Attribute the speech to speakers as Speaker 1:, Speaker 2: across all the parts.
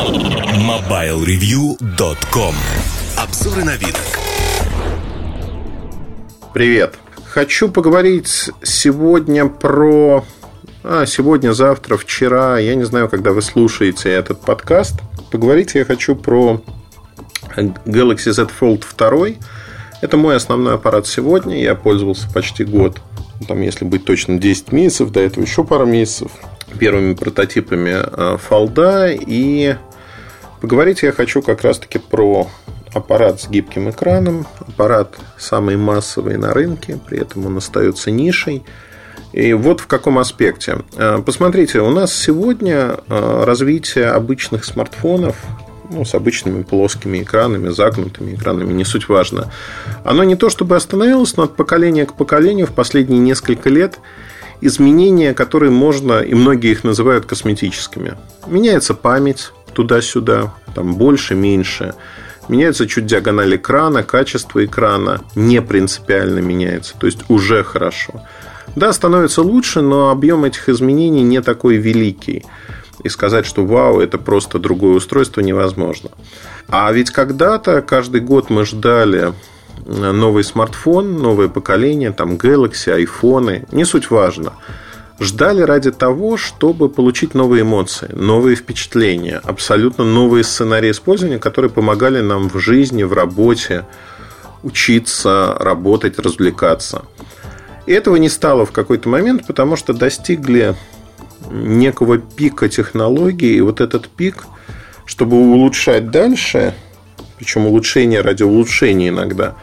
Speaker 1: MobileReview.com Обзоры на вид.
Speaker 2: Привет. Хочу поговорить сегодня про... А, сегодня, завтра, вчера, я не знаю, когда вы слушаете этот подкаст. Поговорить я хочу про Galaxy Z Fold 2. Это мой основной аппарат сегодня. Я пользовался почти год. Там, если быть точно, 10 месяцев. До этого еще пару месяцев. Первыми прототипами фолда. И поговорить я хочу как раз-таки про аппарат с гибким экраном. Аппарат самый массовый на рынке. При этом он остается нишей. И вот в каком аспекте. Посмотрите, у нас сегодня развитие обычных смартфонов ну, с обычными плоскими экранами, загнутыми экранами, не суть важно. Оно не то чтобы остановилось, но от поколения к поколению в последние несколько лет изменения, которые можно, и многие их называют косметическими. Меняется память туда-сюда, там больше, меньше. Меняется чуть диагональ экрана, качество экрана не принципиально меняется, то есть уже хорошо. Да, становится лучше, но объем этих изменений не такой великий и сказать, что вау, это просто другое устройство невозможно. А ведь когда-то каждый год мы ждали новый смартфон, новое поколение, там Galaxy, айфоны, не суть важно. Ждали ради того, чтобы получить новые эмоции, новые впечатления, абсолютно новые сценарии использования, которые помогали нам в жизни, в работе учиться, работать, развлекаться. И этого не стало в какой-то момент, потому что достигли некого пика технологий, и вот этот пик, чтобы улучшать дальше, причем улучшение ради улучшения иногда,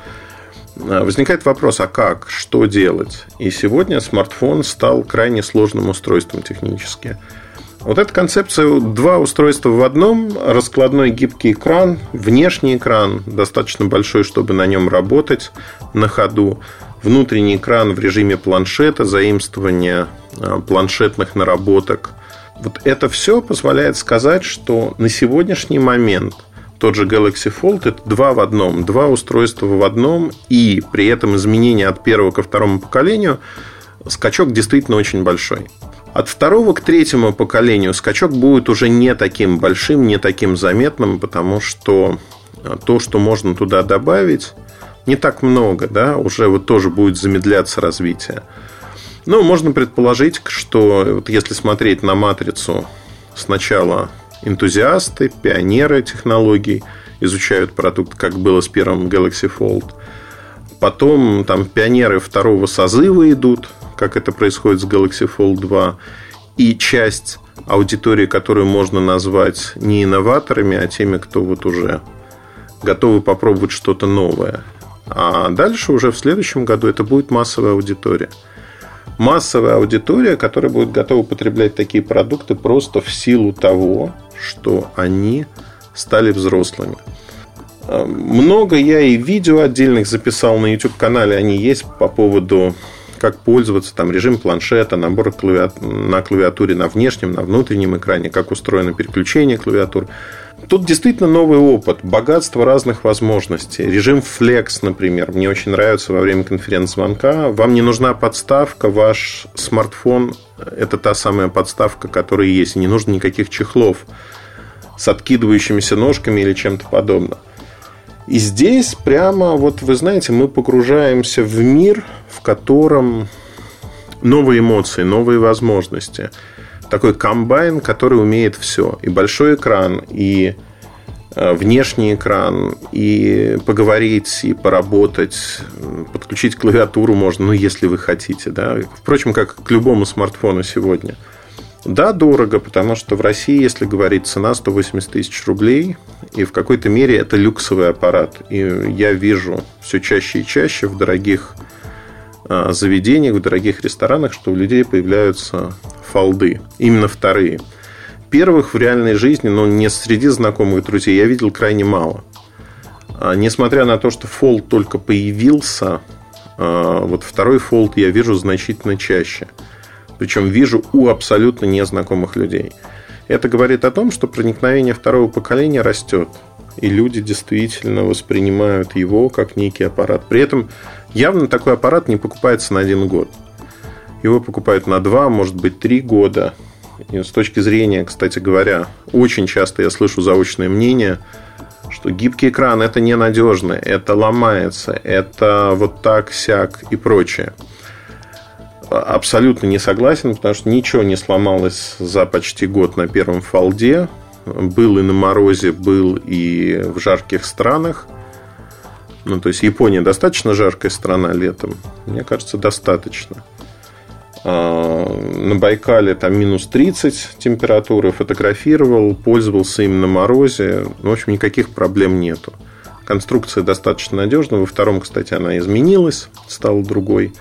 Speaker 2: возникает вопрос, а как, что делать? И сегодня смартфон стал крайне сложным устройством технически. Вот эта концепция два устройства в одном, раскладной гибкий экран, внешний экран, достаточно большой, чтобы на нем работать на ходу, внутренний экран в режиме планшета, заимствование а, планшетных наработок. Вот это все позволяет сказать, что на сегодняшний момент тот же Galaxy Fold это два в одном, два устройства в одном, и при этом изменение от первого ко второму поколению скачок действительно очень большой. От второго к третьему поколению скачок будет уже не таким большим, не таким заметным, потому что то, что можно туда добавить, не так много, да, уже вот тоже будет замедляться развитие. Ну, можно предположить, что вот если смотреть на матрицу сначала энтузиасты, пионеры технологий изучают продукт, как было с первым Galaxy Fold. Потом там пионеры второго созыва идут, как это происходит с Galaxy Fold 2. И часть аудитории, которую можно назвать не инноваторами, а теми, кто вот уже готовы попробовать что-то новое. А дальше уже в следующем году это будет массовая аудитория. Массовая аудитория, которая будет готова потреблять такие продукты просто в силу того, что они стали взрослыми. А, много я и видео отдельных записал на YouTube-канале, они есть по поводу как пользоваться, там режим планшета, набор на клавиатуре на внешнем, на внутреннем экране, как устроено переключение клавиатур. Тут действительно новый опыт, богатство разных возможностей. Режим Flex, например, мне очень нравится во время конференц-звонка. Вам не нужна подставка, ваш смартфон – это та самая подставка, которая есть, и не нужно никаких чехлов с откидывающимися ножками или чем-то подобным. И здесь прямо, вот вы знаете, мы погружаемся в мир, в котором новые эмоции, новые возможности – такой комбайн, который умеет все. И большой экран, и э, внешний экран, и поговорить, и поработать, подключить клавиатуру можно, ну, если вы хотите, да. Впрочем, как к любому смартфону сегодня. Да, дорого, потому что в России, если говорить, цена 180 тысяч рублей, и в какой-то мере это люксовый аппарат. И я вижу все чаще и чаще в дорогих э, заведениях, в дорогих ресторанах, что у людей появляются фолды. Именно вторые. Первых в реальной жизни, но не среди знакомых друзей, я видел крайне мало. А, несмотря на то, что фолд только появился, а, вот второй фолд я вижу значительно чаще. Причем вижу у абсолютно незнакомых людей. Это говорит о том, что проникновение второго поколения растет. И люди действительно воспринимают его как некий аппарат. При этом явно такой аппарат не покупается на один год. Его покупают на 2, может быть, 3 года. И с точки зрения, кстати говоря, очень часто я слышу заочное мнение, что гибкий экран это ненадежно, это ломается, это вот так, сяк и прочее. Абсолютно не согласен, потому что ничего не сломалось за почти год на первом фолде. Был и на морозе, был и в жарких странах. Ну, то есть Япония достаточно жаркая страна летом? Мне кажется, достаточно. А, на Байкале там минус 30 температуры, фотографировал, пользовался им на морозе. В общем, никаких проблем нету. Конструкция достаточно надежна. Во втором, кстати, она изменилась, стала другой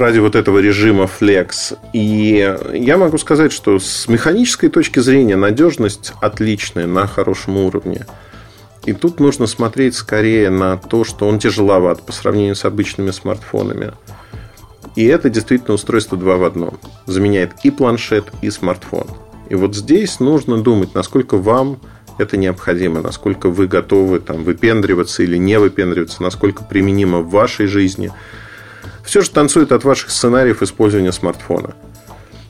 Speaker 2: ради вот этого режима Flex. И я могу сказать, что с механической точки зрения надежность отличная, на хорошем уровне. И тут нужно смотреть скорее на то, что он тяжеловат по сравнению с обычными смартфонами. И это действительно устройство 2 в одном. Заменяет и планшет, и смартфон. И вот здесь нужно думать, насколько вам это необходимо, насколько вы готовы там, выпендриваться или не выпендриваться, насколько применимо в вашей жизни. Все же танцует от ваших сценариев использования смартфона.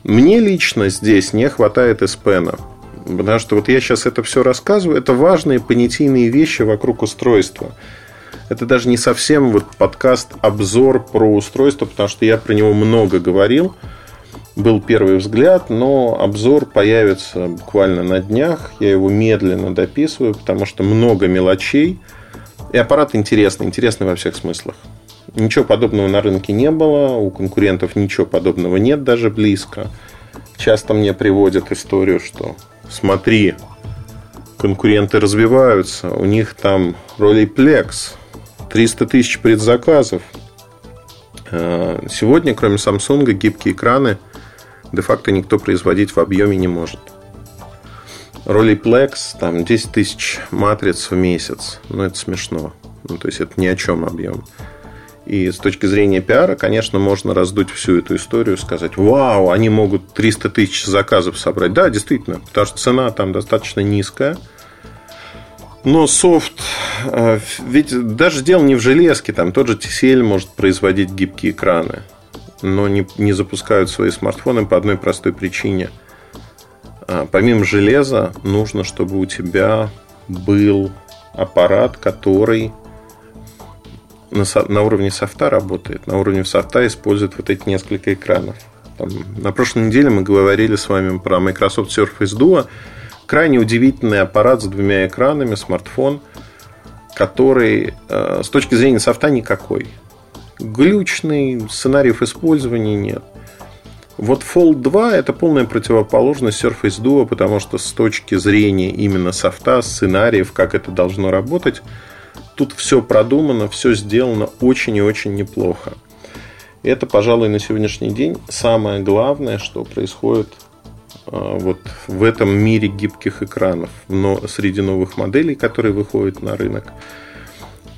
Speaker 2: Мне лично здесь не хватает Pen. Потому что вот я сейчас это все рассказываю, это важные понятийные вещи вокруг устройства это даже не совсем вот подкаст обзор про устройство, потому что я про него много говорил. Был первый взгляд, но обзор появится буквально на днях. Я его медленно дописываю, потому что много мелочей. И аппарат интересный, интересный во всех смыслах. Ничего подобного на рынке не было, у конкурентов ничего подобного нет даже близко. Часто мне приводят историю, что смотри, конкуренты развиваются, у них там Rolleiplex, 300 тысяч предзаказов. Э, сегодня, кроме Samsung, гибкие экраны де-факто никто производить в объеме не может. Rolleiplex, там 10 тысяч матриц в месяц. Ну, это смешно. Ну, то есть, это ни о чем объем. И с точки зрения пиара, конечно, можно раздуть всю эту историю, сказать, вау, они могут 300 тысяч заказов собрать. Да, действительно, потому что цена там достаточно низкая – но софт, э, ведь даже дело не в железке, там тот же TCL может производить гибкие экраны, но не, не запускают свои смартфоны по одной простой причине. А, помимо железа, нужно, чтобы у тебя был аппарат, который на, на уровне софта работает, на уровне софта использует вот эти несколько экранов. Там, на прошлой неделе мы говорили с вами про Microsoft Surface Duo, крайне удивительный аппарат с двумя экранами, смартфон, который э, с точки зрения софта никакой. Глючный, сценариев использования нет. Вот Fold 2 это полная противоположность Surface Duo, потому что с точки зрения именно софта, сценариев, как это должно работать, тут все продумано, все сделано очень и очень неплохо. Это, пожалуй, на сегодняшний день самое главное, что происходит а, вот в этом мире гибких экранов, но среди новых моделей, которые выходят на рынок.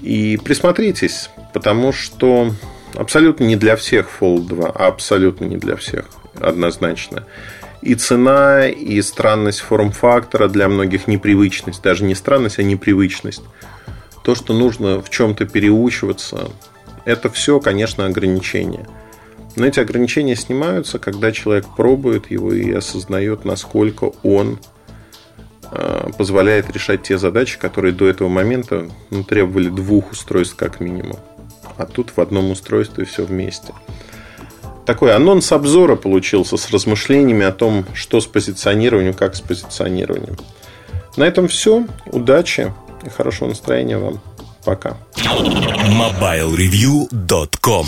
Speaker 2: И присмотритесь, потому что абсолютно не для всех Fold 2, а абсолютно не для всех, однозначно. И цена, и странность форм-фактора для многих непривычность, даже не странность, а непривычность. То, что нужно в чем-то переучиваться, это все, конечно, ограничения – но эти ограничения снимаются, когда человек пробует его и осознает, насколько он а, позволяет решать те задачи, которые до этого момента ну, требовали двух устройств как минимум. А тут в одном устройстве все вместе. Такой анонс обзора получился с размышлениями о том, что с позиционированием, как с позиционированием. На этом все. Удачи хорошего настроения вам. Пока.
Speaker 1: MobileReview.com